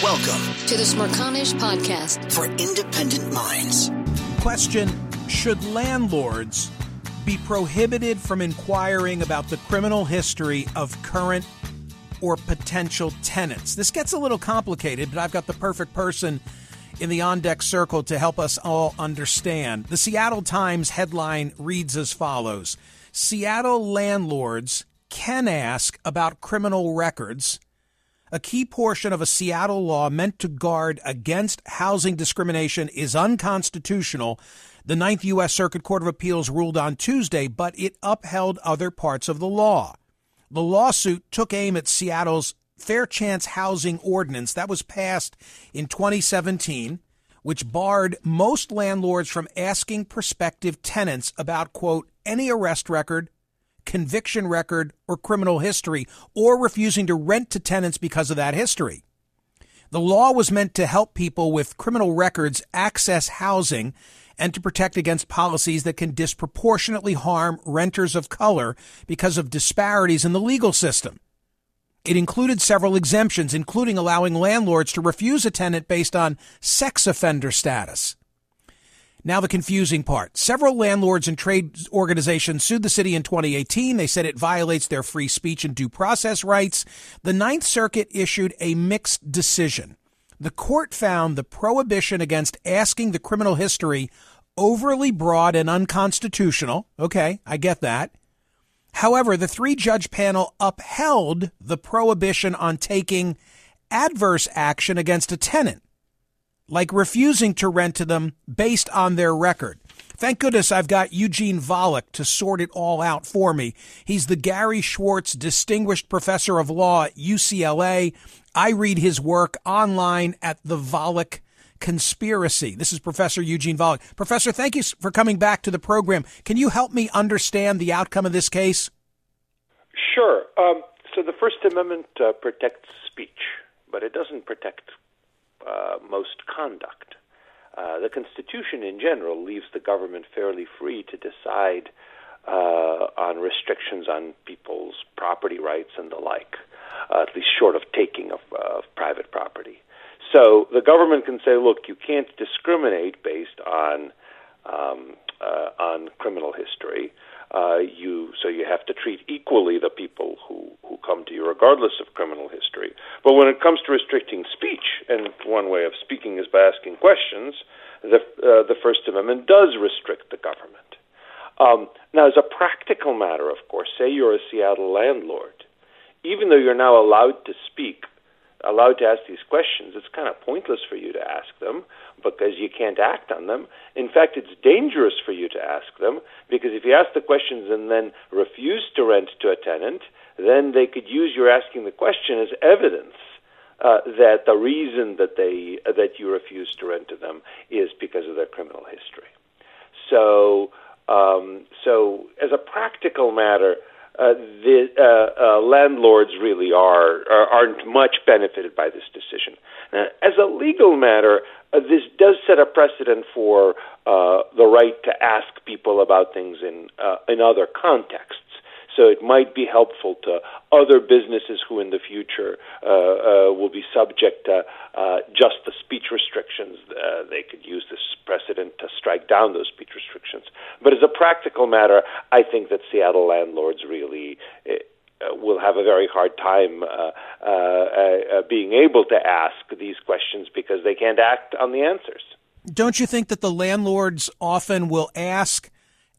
Welcome to the Smerconish Podcast for independent minds. Question Should landlords be prohibited from inquiring about the criminal history of current or potential tenants? This gets a little complicated, but I've got the perfect person in the on deck circle to help us all understand. The Seattle Times headline reads as follows Seattle landlords can ask about criminal records a key portion of a Seattle law meant to guard against housing discrimination is unconstitutional. The Ninth U.S. Circuit Court of Appeals ruled on Tuesday, but it upheld other parts of the law. The lawsuit took aim at Seattle's Fair Chance Housing Ordinance that was passed in 2017, which barred most landlords from asking prospective tenants about, quote, any arrest record, conviction record, or criminal history, or refusing to rent to tenants because of that history. The law was meant to help people with criminal records access housing and to protect against policies that can disproportionately harm renters of color because of disparities in the legal system. It included several exemptions, including allowing landlords to refuse a tenant based on sex offender status. Now, the confusing part. Several landlords and trade organizations sued the city in 2018. They said it violates their free speech and due process rights. The Ninth Circuit issued a mixed decision. The court found the prohibition against asking the criminal history overly broad and unconstitutional. Okay, I get that. However, the three judge panel upheld the prohibition on taking adverse action against a tenant like refusing to rent to them based on their record. Thank goodness I've got Eugene Volokh to sort it all out for me. He's the Gary Schwarz Distinguished Professor of Law at UCLA. I read his work online at the Volokh Conspiracy. This is Professor Eugene Volokh. Professor, thank you for coming back to the program. Can you help me understand the outcome of this case? Sure. Um, so the First Amendment uh, protects speech, but it doesn't protect uh, most conduct. Uh, the Constitution in general leaves the government fairly free to decide uh, on restrictions on people's property rights and the like, uh, at least short of taking of, of private property. So the government can say, look, you can't discriminate based on um, uh, on criminal history uh, you so you have to treat equally the people who who come to you regardless of criminal history. But when it comes to restricting speech, and one way of speaking is by asking questions, the uh, the First Amendment does restrict the government. Um, now, as a practical matter, of course, say you're a Seattle landlord, even though you're now allowed to speak allowed to ask these questions, it's kind of pointless for you to ask them because you can't act on them. In fact, it's dangerous for you to ask them because if you ask the questions and then refuse to rent to a tenant, then they could use your asking the question as evidence uh, that the reason that they uh, that you refuse to rent to them is because of their criminal history. So, um, so as a practical matter, uh, the uh, uh, landlords really are, are aren't much benefited by this decision. Now, as a legal matter, uh, this does set a precedent for uh, the right to ask people about things in uh, in other contexts. So it might be helpful to other businesses who in the future uh, uh, will be subject to uh, just the speech restrictions. Uh, they could use this precedent to strike down those speech restrictions. But as a practical matter, I think that Seattle landlords really. Uh, will have a very hard time uh, being able to ask these questions because they can't act on the answers. Don't you think that the landlords often will ask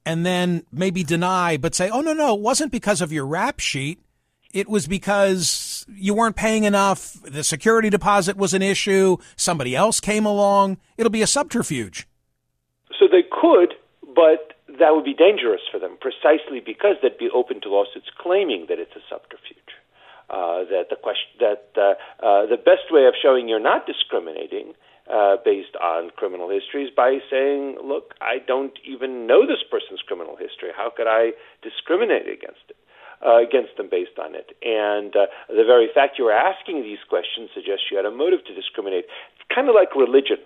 and then maybe deny, but say, oh, no, no, it wasn't because of your rap sheet. It was because you weren't paying enough. The security deposit was an issue. Somebody else came along. It'll be a subterfuge. So they could, but that would be dangerous for them precisely because they'd be open to lawsuits claiming that it's a subterfuge. Uh, that the question that uh, uh, the best way of showing you're not discriminating uh, based on criminal histories by saying, "Look, I don't even know this person's criminal history. How could I discriminate against it?" Uh, against them based on it. And uh, the very fact you were asking these questions suggests you had a motive to discriminate. It's kind of like religion.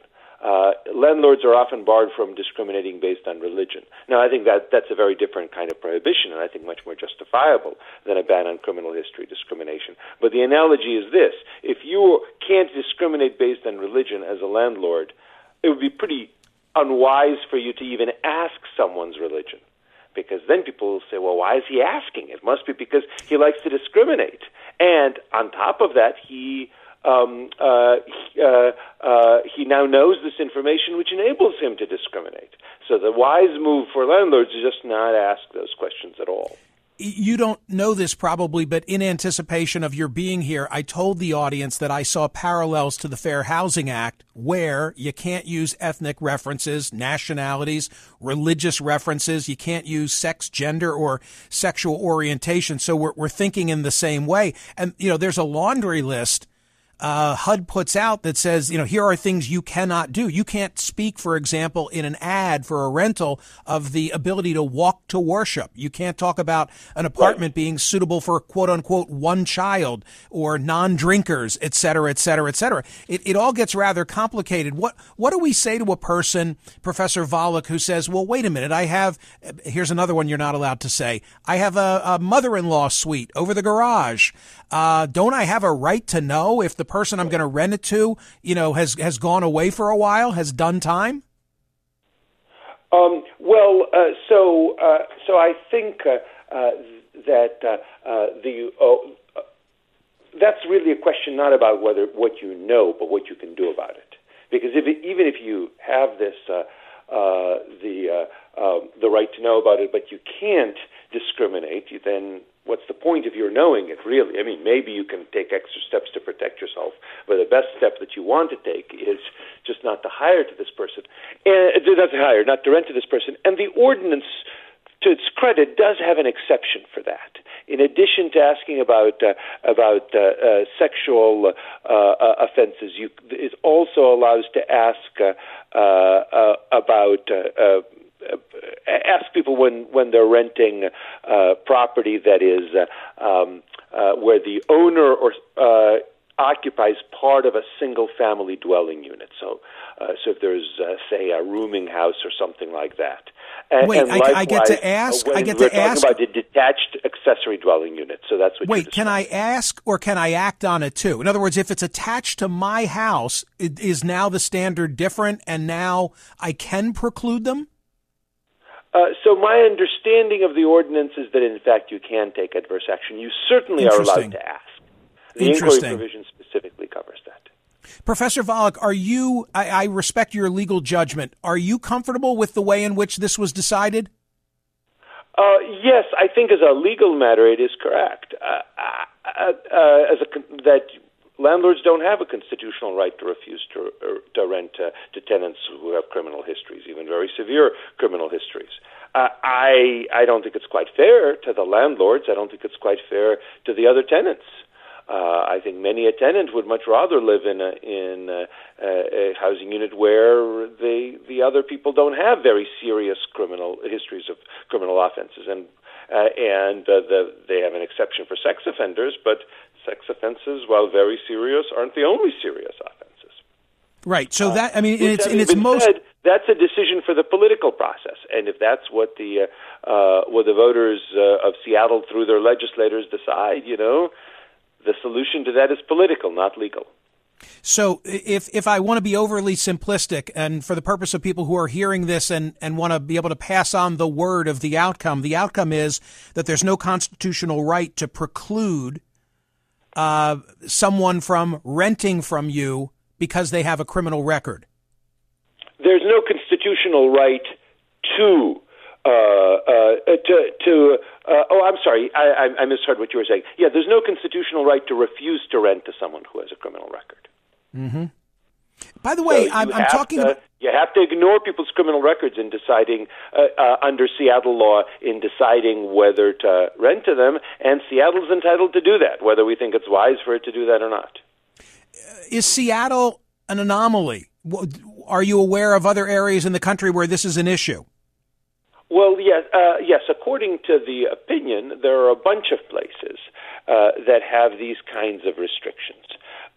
Uh, landlords are often barred from discriminating based on religion. Now, I think that that's a very different kind of prohibition, and I think much more justifiable than a ban on criminal history discrimination. But the analogy is this: if you can't discriminate based on religion as a landlord, it would be pretty unwise for you to even ask someone's religion. Because then people will say, well, why is he asking? It must be because he likes to discriminate. And on top of that, he um, uh, uh, uh, he now knows this information, which enables him to discriminate. So the wise move for landlords is just not ask those questions at all. You don't know this probably, but in anticipation of your being here, I told the audience that I saw parallels to the Fair Housing Act where you can't use ethnic references, nationalities, religious references. You can't use sex, gender, or sexual orientation. So we're, we're thinking in the same way. And, you know, there's a laundry list uh, HUD puts out that says, you know, here are things you cannot do. You can't speak, for example, in an ad for a rental of the ability to walk to worship. You can't talk about an apartment right. being suitable for quote unquote one child or non-drinkers, et cetera, et cetera, et cetera. It, it all gets rather complicated. What, what do we say to a person, Professor Volokh, who says, well, wait a minute, I have, here's another one you're not allowed to say. I have a, a mother-in-law suite over the garage. Uh, don't I have a right to know if the person I'm going to rent it to, you know, has has gone away for a while, has done time? Um, well, uh, so uh, so I think uh, uh that uh, the that's really a question not about whether what you know, but what you can do about it. Because if it, even if you have this the um, the right to know about it, but you can't discriminate, you then what's the point of your knowing it really? I mean maybe you can take extra steps to protect yourself but the best step that you want to take is just not to hire to this person. And uh, not to hire not to rent to this person. And the ordinance to its credit does have an exception for that. In addition to asking about uh, about uh, uh, sexual uh, uh, offenses you it also allows to ask about ask people when when they're renting uh, property that is uh, um, uh, where the owner or uh, occupies part of a single family dwelling unit. So, uh, so if there's, uh, say, a rooming house or something like that. And, wait, and I, I, get to ask. I get to ask about the detached accessory dwelling unit. So that's what. Wait, can I ask or can I act on it too? In other words, if it's attached to my house, is now the standard different, and now I can preclude them? Uh, so my understanding of the ordinance is that in fact you can take adverse action. You certainly are allowed to ask. The inquiry provision specifically covers that. Professor Volokh, are you? I, I, respect your legal judgment. Are you comfortable with the way in which this was decided? Uh, yes, I think as a legal matter, it is correct. Uh, uh, uh as a that landlords don't have a constitutional right to refuse to, er, to rent uh, to tenants who have criminal histories, even very severe criminal histories. Uh, I I don't think it's quite fair to the landlords. I don't think it's quite fair to the other tenants. Uh, I think many a tenant would much rather live in a in a, a housing unit where the the other people don't have very serious criminal histories of criminal offenses, and uh, and uh, the, they have an exception for sex offenders, but sex offenses, while very serious, aren't the only serious offenses. Right. So that I mean, uh, it's in its most. Said, that's a decision for the political process, and if that's what the uh, uh, what the voters uh, of Seattle through their legislators decide, you know, the solution to that is political, not legal. So if if I want to be overly simplistic and for the purpose of people who are hearing this and, and want to be able to pass on the word of the outcome, the outcome is that there's no constitutional right to preclude uh, someone from renting from you because they have a criminal record. There's no constitutional right to uh, uh, to, to uh, oh, I'm sorry, I, I misheard what you were saying. Yeah, there's no constitutional right to refuse to rent to someone who has a criminal record. Mm-hmm. By the way, So I'm, I'm talking to, about. You have to ignore people's criminal records in deciding, uh, uh, under Seattle law, in deciding whether to rent to them, and Seattle's entitled to do that, whether we think it's wise for it to do that or not. Is Seattle an anomaly? Are you aware of other areas in the country where this is an issue? Well, yes, uh, yes. According to the opinion, there are a bunch of places uh, that have these kinds of restrictions.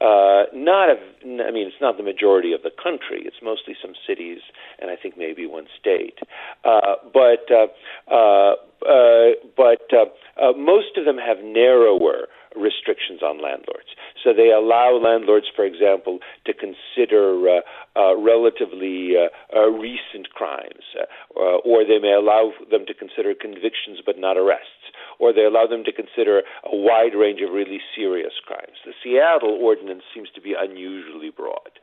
Uh, not, a, I mean, it's not the majority of the country. It's mostly some cities, and I think maybe one state. Uh, but, uh, uh, uh, but uh, uh, most of them have narrower restrictions on landlords. So they allow landlords, for example, to consider uh, uh, relatively uh, uh, recent crimes, uh, uh, or they may allow them to consider convictions but not arrests, or they allow them to consider a wide range of really serious crimes. The Seattle ordinance seems to be unusually broad.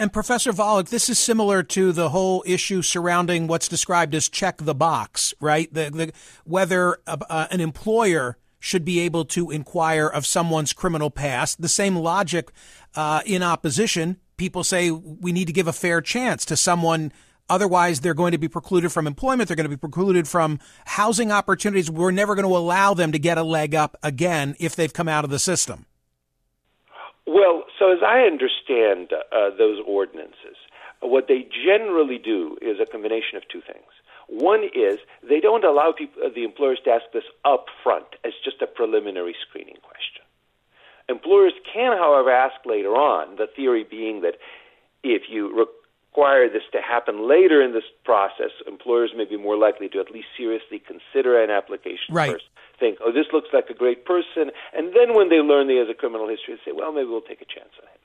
And Professor Volokh, this is similar to the whole issue surrounding what's described as check the box, right? The, the, whether uh, an employer should be able to inquire of someone's criminal past. The same logic uh, in opposition. People say we need to give a fair chance to someone. Otherwise, they're going to be precluded from employment. They're going to be precluded from housing opportunities. We're never going to allow them to get a leg up again if they've come out of the system. Well, so as I understand uh, those ordinances, what they generally do is a combination of two things. One is they don't allow people, uh, the employers to ask this up front as just a preliminary screening question. Employers can, however, ask later on, the theory being that if you require this to happen later in this process, employers may be more likely to at least seriously consider an application Right. first. Think, oh, this looks like a great person, and then when they learn he has a criminal history, they say, well, maybe we'll take a chance on him.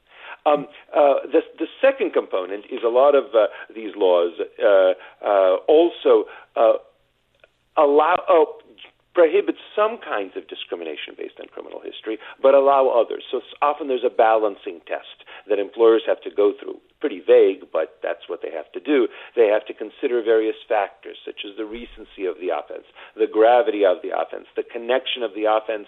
Um, uh, the, the second component is a lot of uh, these laws uh, uh, also uh, allow uh, prohibit some kinds of discrimination based on criminal history, but allow others. So often there's a balancing test that employers have to go through. Pretty vague, but that's what they have to do. They have to consider various factors, such as the recency of the offense, the gravity of the offense, the connection of the offense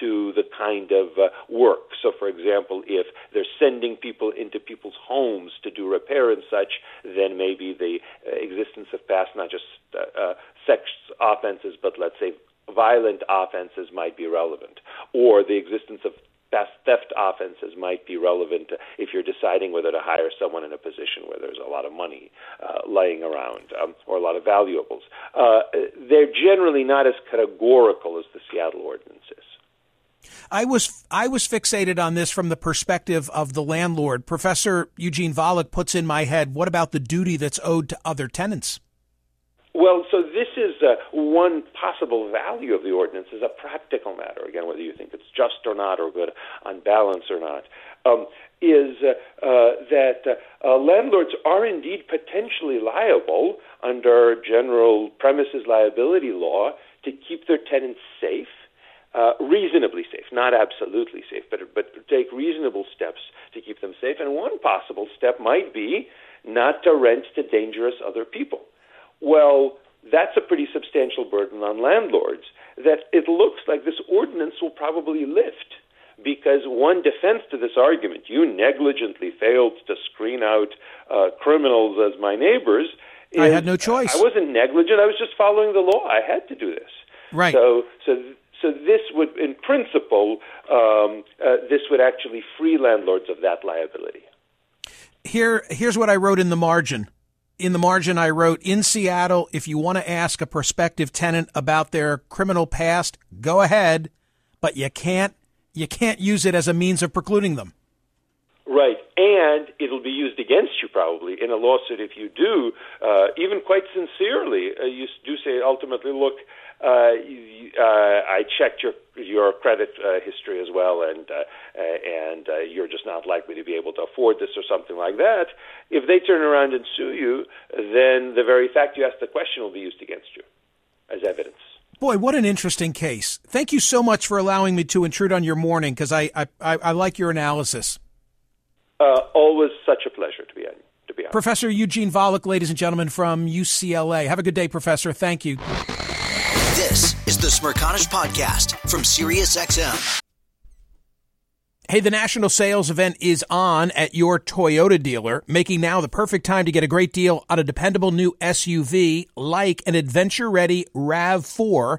to the kind of uh, work. So, for example, if they're sending people into people's homes to do repair and such, then maybe the uh, existence of past, not just uh, uh, sex offenses, but let's say violent offenses might be relevant, or the existence of theft offenses might be relevant if you're deciding whether to hire someone in a position where there's a lot of money uh, laying around um, or a lot of valuables. Uh, they're generally not as categorical as the Seattle ordinance is. I was I was fixated on this from the perspective of the landlord. Professor Eugene Volokh puts in my head, what about the duty that's owed to other tenants? Well, so this is uh, one possible value of the ordinance as a practical matter. Again, whether you think it's just or not, or good on balance or not, um, is uh, uh, that uh, uh, landlords are indeed potentially liable under general premises liability law to keep their tenants safe. Uh, reasonably safe, not absolutely safe, but but take reasonable steps to keep them safe. And one possible step might be not to rent to dangerous other people. Well, that's a pretty substantial burden on landlords that it looks like this ordinance will probably lift. Because one defense to this argument, you negligently failed to screen out uh, criminals as my neighbors. I had no choice. I wasn't negligent. I was just following the law. I had to do this. Right. So, so, so this would, in principle, um, uh, this would actually free landlords of that liability. Here here's what I wrote in the margin. In the margin I wrote in Seattle, if you want to ask a prospective tenant about their criminal past, go ahead, but you can't you can't use it as a means of precluding them. Right, and it'll be used against you probably in a lawsuit if you do, uh, even quite sincerely. Uh, you do say ultimately, look, uh, you, uh, I checked your your credit uh, history as well, and uh, and you're just not likely to be able to afford this or something like that. If they turn around and sue you, then the very fact you asked the question will be used against you as evidence. Boy, what an interesting case. Thank you so much for allowing me to intrude on your morning because I, I, I, like your analysis. Uh, always such a pleasure to be on. To be on. Professor Eugene Volokh, ladies and gentlemen, from UCLA. Have a good day, Professor. Thank you. This is the Smerconish Podcast from SiriusXM. Hey, the national sales event is on at your Toyota dealer, making now the perfect time to get a great deal on a dependable new SUV like an adventure ready RAV4.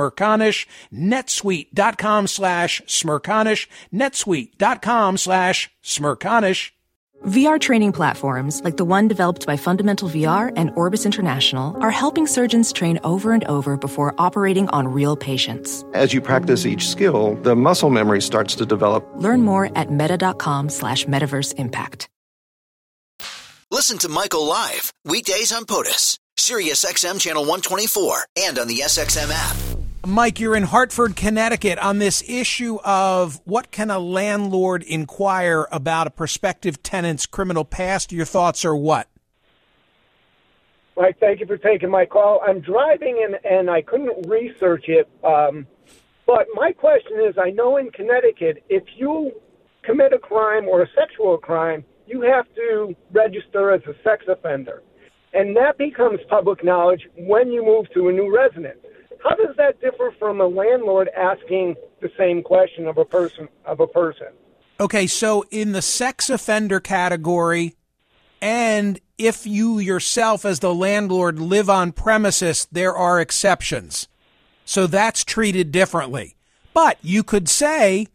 smerconish, netsuite.com slash smerconish, netsuite.com slash smerconish. VR training platforms, like the one developed by Fundamental VR and Orbis International, are helping surgeons train over and over before operating on real patients. As you practice each skill, the muscle memory starts to develop. Learn more at meta.com slash metaverse impact. Listen to Michael live, weekdays on POTUS, SiriusXM Channel 124, and on the SXM app. Mike, you're in Hartford, Connecticut on this issue of what can a landlord inquire about a prospective tenant's criminal past. Your thoughts are what? Mike, thank you for taking my call. I'm driving and, and I couldn't research it. Um, but my question is I know in Connecticut, if you commit a crime or a sexual crime, you have to register as a sex offender. And that becomes public knowledge when you move to a new residence. How does that differ from a landlord asking the same question of a person of a person? Okay, so in the sex offender category, and if you yourself as the landlord live on premises, there are exceptions. So that's treated differently. But you could say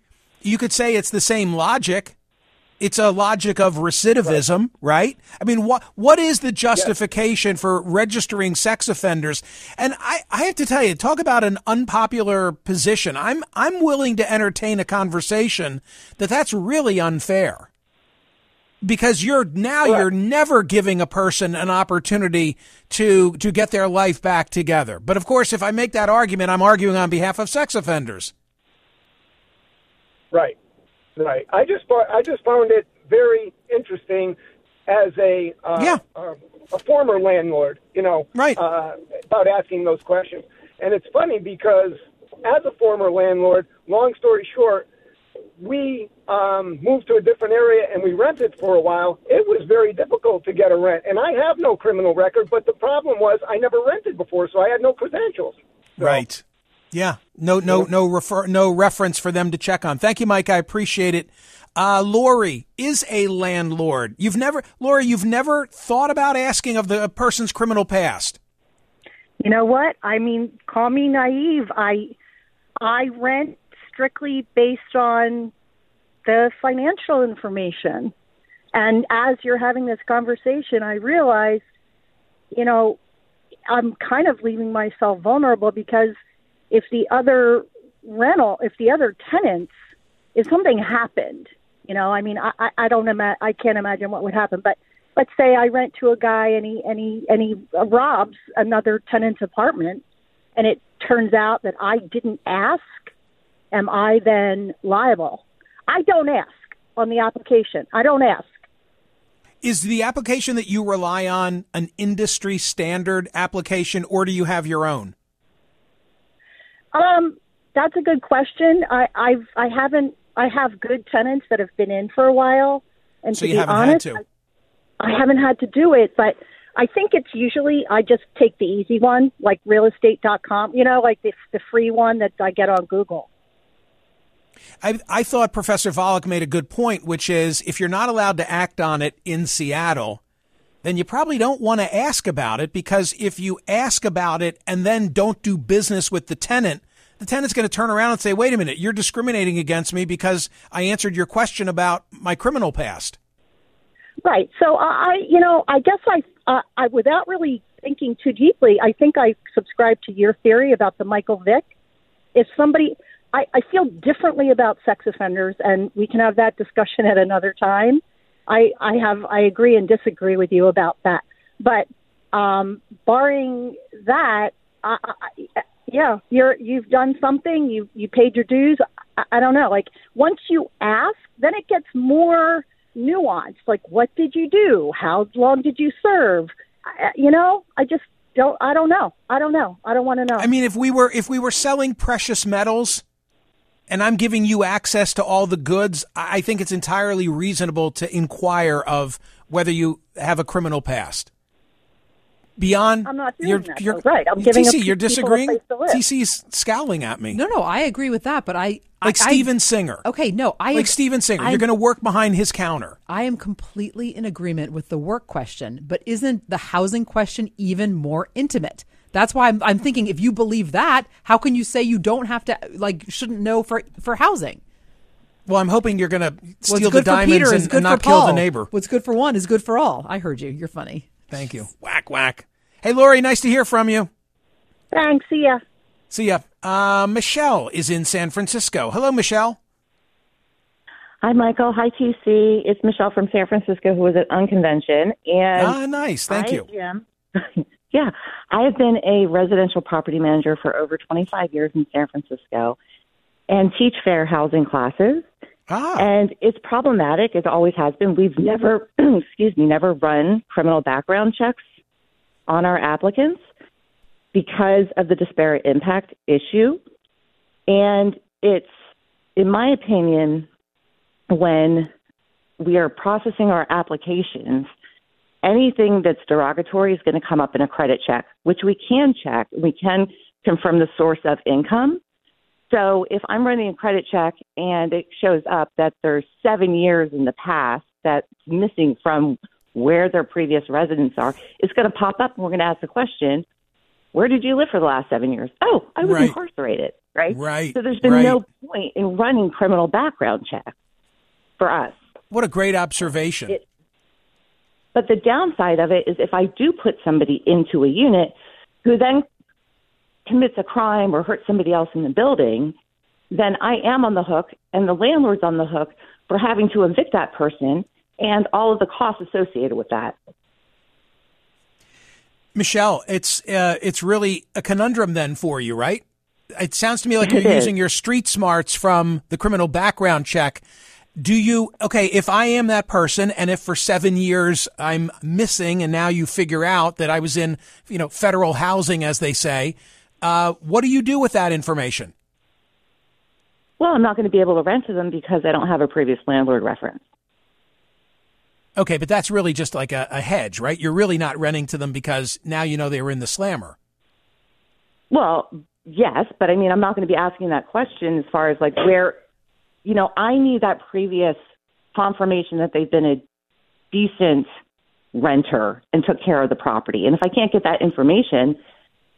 you could say it's the same logic it's a logic of recidivism, right? I mean, what what is the justification yes. for registering sex offenders? And I, I have to tell you, talk about an unpopular position. I'm I'm willing to entertain a conversation that that's really unfair. Because you're now you're never giving a person an opportunity to to get their life back together. But of course, if I make that argument, I'm arguing on behalf of sex offenders. Right. Right. I just I just found it very interesting as a uh, yeah. Uh, a former landlord, you know, right. Uh, about asking those questions. And it's funny because as a former landlord, long story short, we um, moved to a different area and we rented for a while. It was very difficult to get a rent, and I have no criminal record. But the problem was I never rented before, so I had no credentials. So, right. Yeah. No, no, no refer, no reference for them to check on. Thank you, Mike. I appreciate it. Uh, Lori is a landlord. You've never, Lori, you've never thought about asking of the person's criminal past. You know what? I mean, call me naive. I, I rent strictly based on the financial information. And as you're having this conversation, I realize, you know, I'm kind of leaving myself vulnerable because if the other rental, if the other tenants, if something happened, you know, I mean, I, I don't ima- I can't imagine what would happen, but let's say I rent to a guy and he and he and he robs another tenant's apartment, and it turns out that I didn't ask, am I then liable? I don't ask on the application. I don't ask. Is the application that you rely on an industry standard application, or do you have your own? Um, that's a good question. I, I've I haven't I have good tenants that have been in for a while, and so to you be haven't honest, had to. I, I haven't had to do it, but I think it's usually I just take the easy one, like realestate.com, you know, like the the free one that I get on Google. I, I thought Professor Volokh made a good point, which is if you're not allowed to act on it in Seattle, then you probably don't want to ask about it because if you ask about it and then don't do business with the tenant, the tenant's going to turn around and say, wait a minute, you're discriminating against me because I answered your question about my criminal past. Right. So I, you know, I guess I, uh, I without really thinking too deeply, I think I subscribe to your theory about the Michael Vick. If somebody, I, I feel differently about sex offenders, and we can have that discussion at another time. I, I have, I agree and disagree with you about that. But um, barring that, I, I, yeah, you're you've done something. You you paid your dues. I, I don't know. Like once you ask, then it gets more nuanced. Like what did you do? How long did you serve? I, you know, I just don't. I don't know. I don't know. I don't want to know. I mean, if we were if we were selling precious metals, and I'm giving you access to all the goods, I I think it's entirely reasonable to inquire of whether you have a criminal past. Beyond, I'm not doing you're, that, you're though. Right, I'm giving TC, up you're people a disagreeing. place to live. TC's scowling at me. No, no, I agree with that, but I like I, Steven I, Singer. Okay, no, I like Steven Singer. I'm- you're going to work behind his counter. I am completely in agreement with the work question, but isn't the housing question even more intimate? That's why I'm, I'm thinking if you believe that, how can you say you don't have to like shouldn't know for for housing? Well, I'm hoping you're going to What's steal the good for diamonds Peter and, is good and not kill the neighbor. What's good for one is good for all. I heard you. You're funny. Thank you. Whack whack. Hey, Lori, nice to hear from you. Thanks. See ya. See ya. Uh, Michelle is in San Francisco. Hello, Michelle. Hi, Michael. Hi, TC. It's Michelle from San Francisco who was at Unconvention. And Ah, nice. Thank I you. am- yeah, I have been a residential property manager for over 25 years in San Francisco and teach fair housing classes. Ah. And it's problematic. It always has been. We've never, excuse me, never run criminal background checks on our applicants because of the disparate impact issue. And it's, in my opinion, when we are processing our applications, anything that's derogatory is going to come up in a credit check, which we can check. We can confirm the source of income. So if I'm running a credit check and it shows up that there's seven years in the past that's missing from where their previous residents are, it's going to pop up and we're going to ask the question, where did you live for the last seven years? Oh, I was Right. incarcerated, right? Right, So there's been right. no point in running criminal background checks for us. What a great observation. It- But the downside of it is if I do put somebody into a unit who then commits a crime or hurts somebody else in the building, then I am on the hook and the landlord's on the hook for having to evict that person and all of the costs associated with that. Michelle, it's uh, it's really a conundrum then for you, right? It sounds to me like you're using your street smarts from the criminal background check. Do you okay, if I am that person and if for 7 years I'm missing and now you figure out that I was in, you know, federal housing as they say, uh, what do you do with that information? Well, I'm not going to be able to rent to them because I don't have a previous landlord reference. Okay, but that's really just like a, a hedge, right? You're really not renting to them because now you know they were in the slammer. Well, yes, but I mean, I'm not going to be asking that question as far as like where, you know, I need that previous confirmation that they've been a decent renter and took care of the property. And if I can't get that information,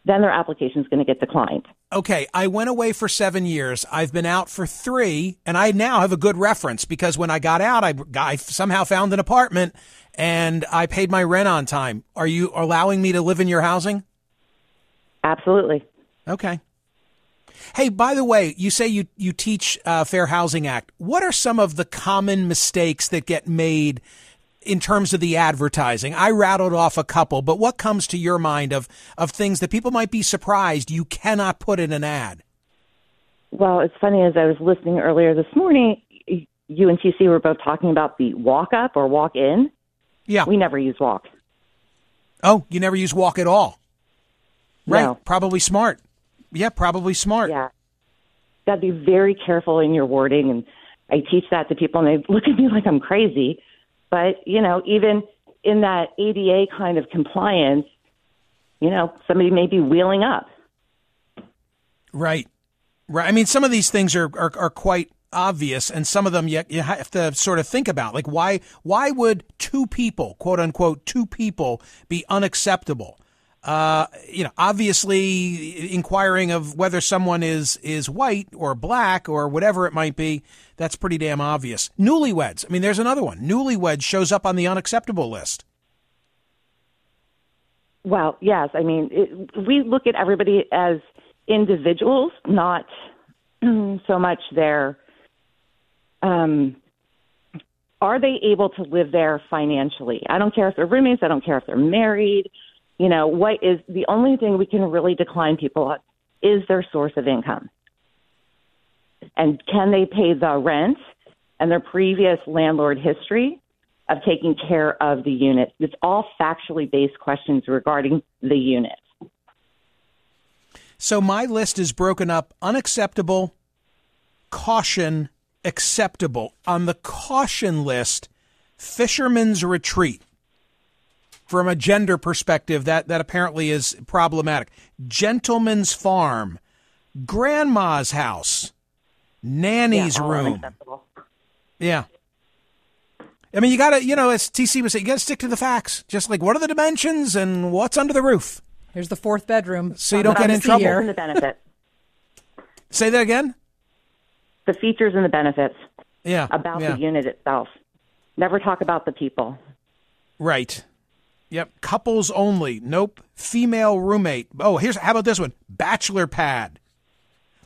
then their application is going to get declined. Okay, I went away for seven years. I've been out for three, and I now have a good reference because when I got out, I, I somehow found an apartment and I paid my rent on time. Are you allowing me to live in your housing? Absolutely. Okay. Hey, by the way, you say you you teach uh, Fair Housing Act. What are some of the common mistakes that get made in terms of the advertising? I rattled off a couple, but what comes to your mind of of things that people might be surprised you cannot put in an ad? Well, it's funny as I was listening earlier this morning, you and TC were both talking about the walk up or walk in. Yeah. We never use walk. Oh, you never use walk at all. Right. No. Probably smart. Yeah, probably smart. Yeah. Got to be very careful in your wording. And I teach that to people, and they look at me like I'm crazy. But, you know, even in that ADA kind of compliance, you know, somebody may be wheeling up. Right. Right. I mean, some of these things are, are, are quite obvious, and some of them you, you have to sort of think about. Like, why why would two people, quote unquote, two people, be unacceptable? Uh, you know, obviously, inquiring of whether someone is is white or black or whatever it might be, that's pretty damn obvious. Newlyweds. I mean, there's another one. Newlyweds shows up on the unacceptable list. Well, yes. I mean, it, we look at everybody as individuals, not so much their um, are they able to live there financially? I don't care if they're roommates. I don't care if they're married. You know, what is the only thing we can really decline people on is their source of income. And can they pay the rent and their previous landlord history of taking care of the unit? It's all factually based questions regarding the unit. So my list is broken up unacceptable, caution, acceptable. On the caution list, Fisherman's Retreat. From a gender perspective, that, that apparently is problematic. Gentleman's Farm, Grandma's House, Nanny's Yeah, oh, Room. unacceptable. Yeah. I mean, you got to, you know, as TC was saying, you got to stick to the facts. Just like what are the dimensions and what's under the roof. Here's the fourth bedroom. So you don't get in trouble. and the benefits. Say that again? The features and the benefits Yeah. about yeah. the unit itself. Never talk about the people. Right. Yep. Couples only. Nope. Female roommate. Oh, here's how about this one? Bachelor pad.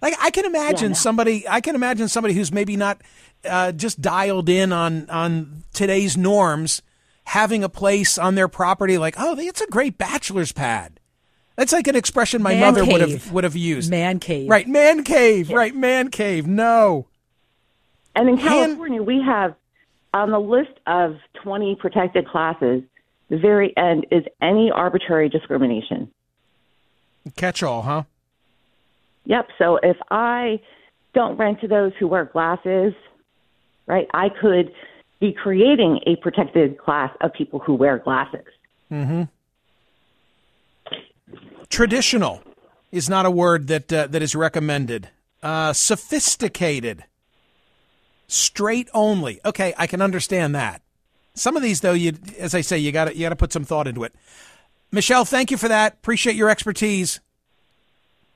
Like I can imagine no. somebody. I can imagine somebody who's maybe not uh, just dialed in on on today's norms, having a place on their property. Like, oh, it's a great bachelor's pad. That's like an expression my Man mother would have would have used. Man cave. Right. Man cave. Right. Man cave. No. And in Hand- California, we have on the list of 20 protected classes, the very end is any arbitrary discrimination. Catch all, huh? Yep. So if I don't rent to those who wear glasses, right, I could be creating a protected class of people who wear glasses. Mm-hmm. Traditional is not a word that uh, that is recommended. Uh, sophisticated, straight only. Okay, I can understand that. Some of these, though, you as I say, you got to you got to put some thought into it. Michelle, thank you for that. Appreciate your expertise.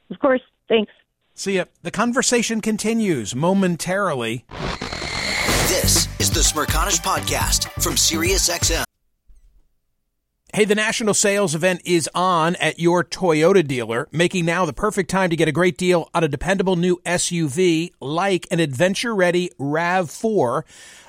Of course. Thanks. See ya. The conversation continues momentarily. This is the Smerconish Podcast from SiriusXM. Hey, the national sales event is on at your Toyota dealer, making now the perfect time to get a great deal on a dependable new SUV like an adventure ready RAV4.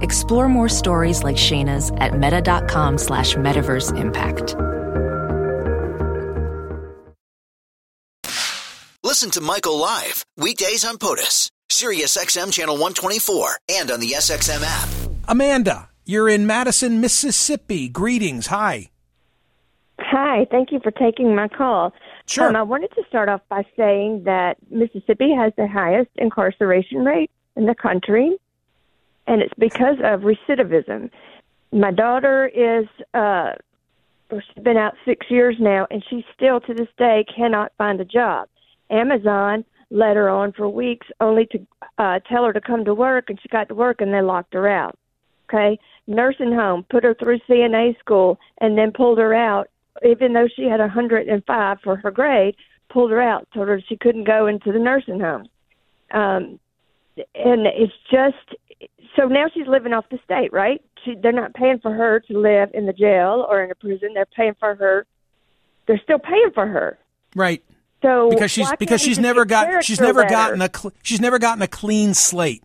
Explore more stories like Shayna's at meta.com slash metaverse impact. Listen to Michael live weekdays on POTUS, Sirius XM channel 124, and on the SXM app. Amanda, you're in Madison, Mississippi. Greetings. Hi. Hi. Thank you for taking my call. Sure. Um, I wanted to start off by saying that Mississippi has the highest incarceration rate in the country, and it's because of recidivism. My daughter is, uh, she's been out six years now, and she still to this day cannot find a job. Amazon let her on for weeks only to uh, tell her to come to work, and she got to work and they locked her out. Okay, nursing home put her through CNA school and then pulled her out, even though she had a 105 for her grade. Pulled her out, told her she couldn't go into the nursing home, um, and it's just so now she's living off the state, right? She, they're not paying for her to live in the jail or in a prison. They're paying for her. They're still paying for her. Right. So because she's because she's never got she's never gotten a cl- she's never gotten a clean slate.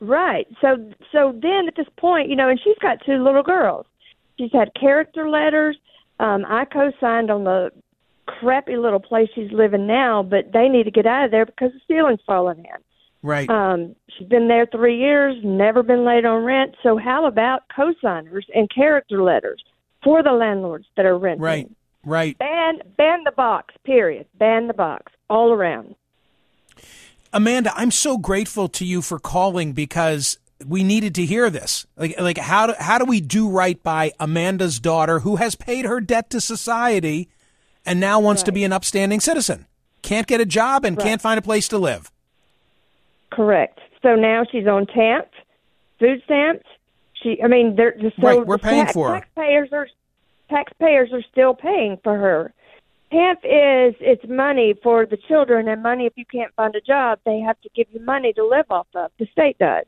Right. So so then at this point, you know, and she's got two little girls. She's had character letters. Um, I co-signed on the crappy little place she's living now, but they need to get out of there because the ceiling's falling in. Right. Um, she's been there three years, never been late on rent. So how about co-signers and character letters for the landlords that are renting? Right. Right. Ban ban the box. Period. Ban the box all around. Amanda, I'm so grateful to you for calling because we needed to hear this. Like, like how do, how do we do right by Amanda's daughter who has paid her debt to society and now wants to be an upstanding citizen? Can't get a job and Right. can't find a place to live. Correct. So now she's on TANF, food stamps. She, I mean, they're just so Right, we're paying tax- for her. Taxpayers are taxpayers are still paying for her. TANF is it's money for the children and money if you can't find a job, they have to give you money to live off of. The state does.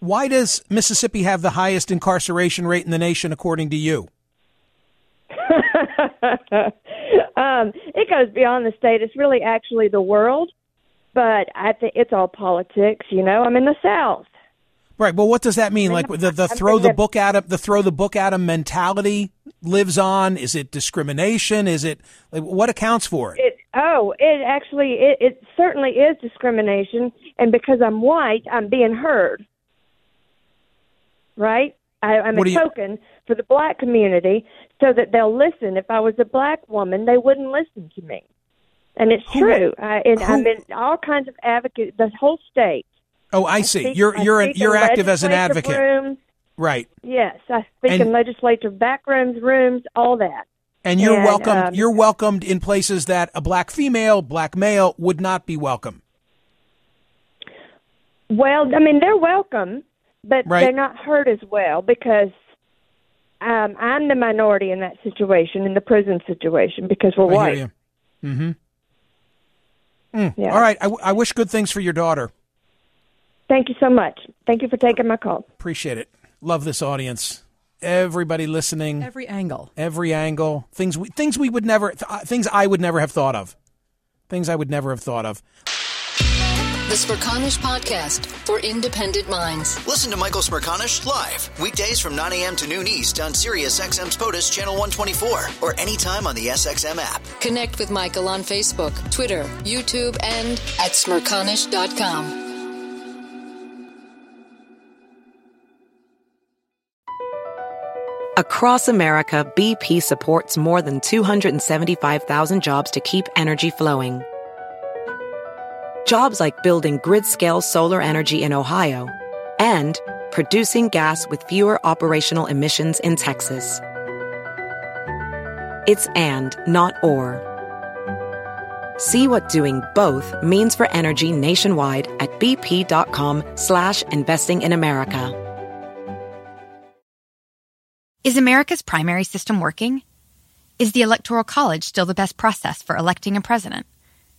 Why does Mississippi have the highest incarceration rate in the nation, according to you? um, it goes beyond the state. It's really actually the world, but I think it's all politics. You know, I'm in the South. Right. Well, what does that mean? Like the the throw the book at him, the throw the book at him mentality lives on. Is it discrimination? Is it like, what accounts for it? It oh, it actually it, it certainly is discrimination, and because I'm white, I'm being heard. Right? I, I'm What a do you- token for the black community, so that they'll listen. If I was a black woman, they wouldn't listen to me, and it's Who- true. I, and I'm in all kinds of advocates. The whole state. Oh, I see. speak- you're you're an, you're active as an advocate. Rooms. Right. Yes, I speak And- in legislature back rooms, all that. And you're And, welcomed. um, you're welcomed in places that a black female, black male would not be welcome. Well, I mean, they're welcome, but Right. they're not heard as well because um, I'm the minority in that situation, in the prison situation, because we're I white. Mm-hmm. Mm. Yeah. All right. I, w- I wish good things for your daughter. Thank you so much. Thank you for taking my call. Appreciate it. Love this audience. everybody listening, Every angle. every angle, things we, things we would never, th- uh, things I would never have thought of, things I would never have thought of. The Smerconish Podcast for independent minds. Listen to Michael Smerconish live weekdays from 9 a.m. to noon East on Sirius XM's POTUS Channel 124 or anytime on the SXM app. Connect with Michael on Facebook, Twitter, YouTube, and at smerconish.com. Across America, BP supports more than 275,000 jobs to keep energy flowing. Jobs like building grid-scale solar energy in Ohio and producing gas with fewer operational emissions in Texas. It's and, not or. See what doing both means for energy nationwide at bp.com slash investing in America. Is America's primary system working? Is the Electoral College still the best process for electing a president?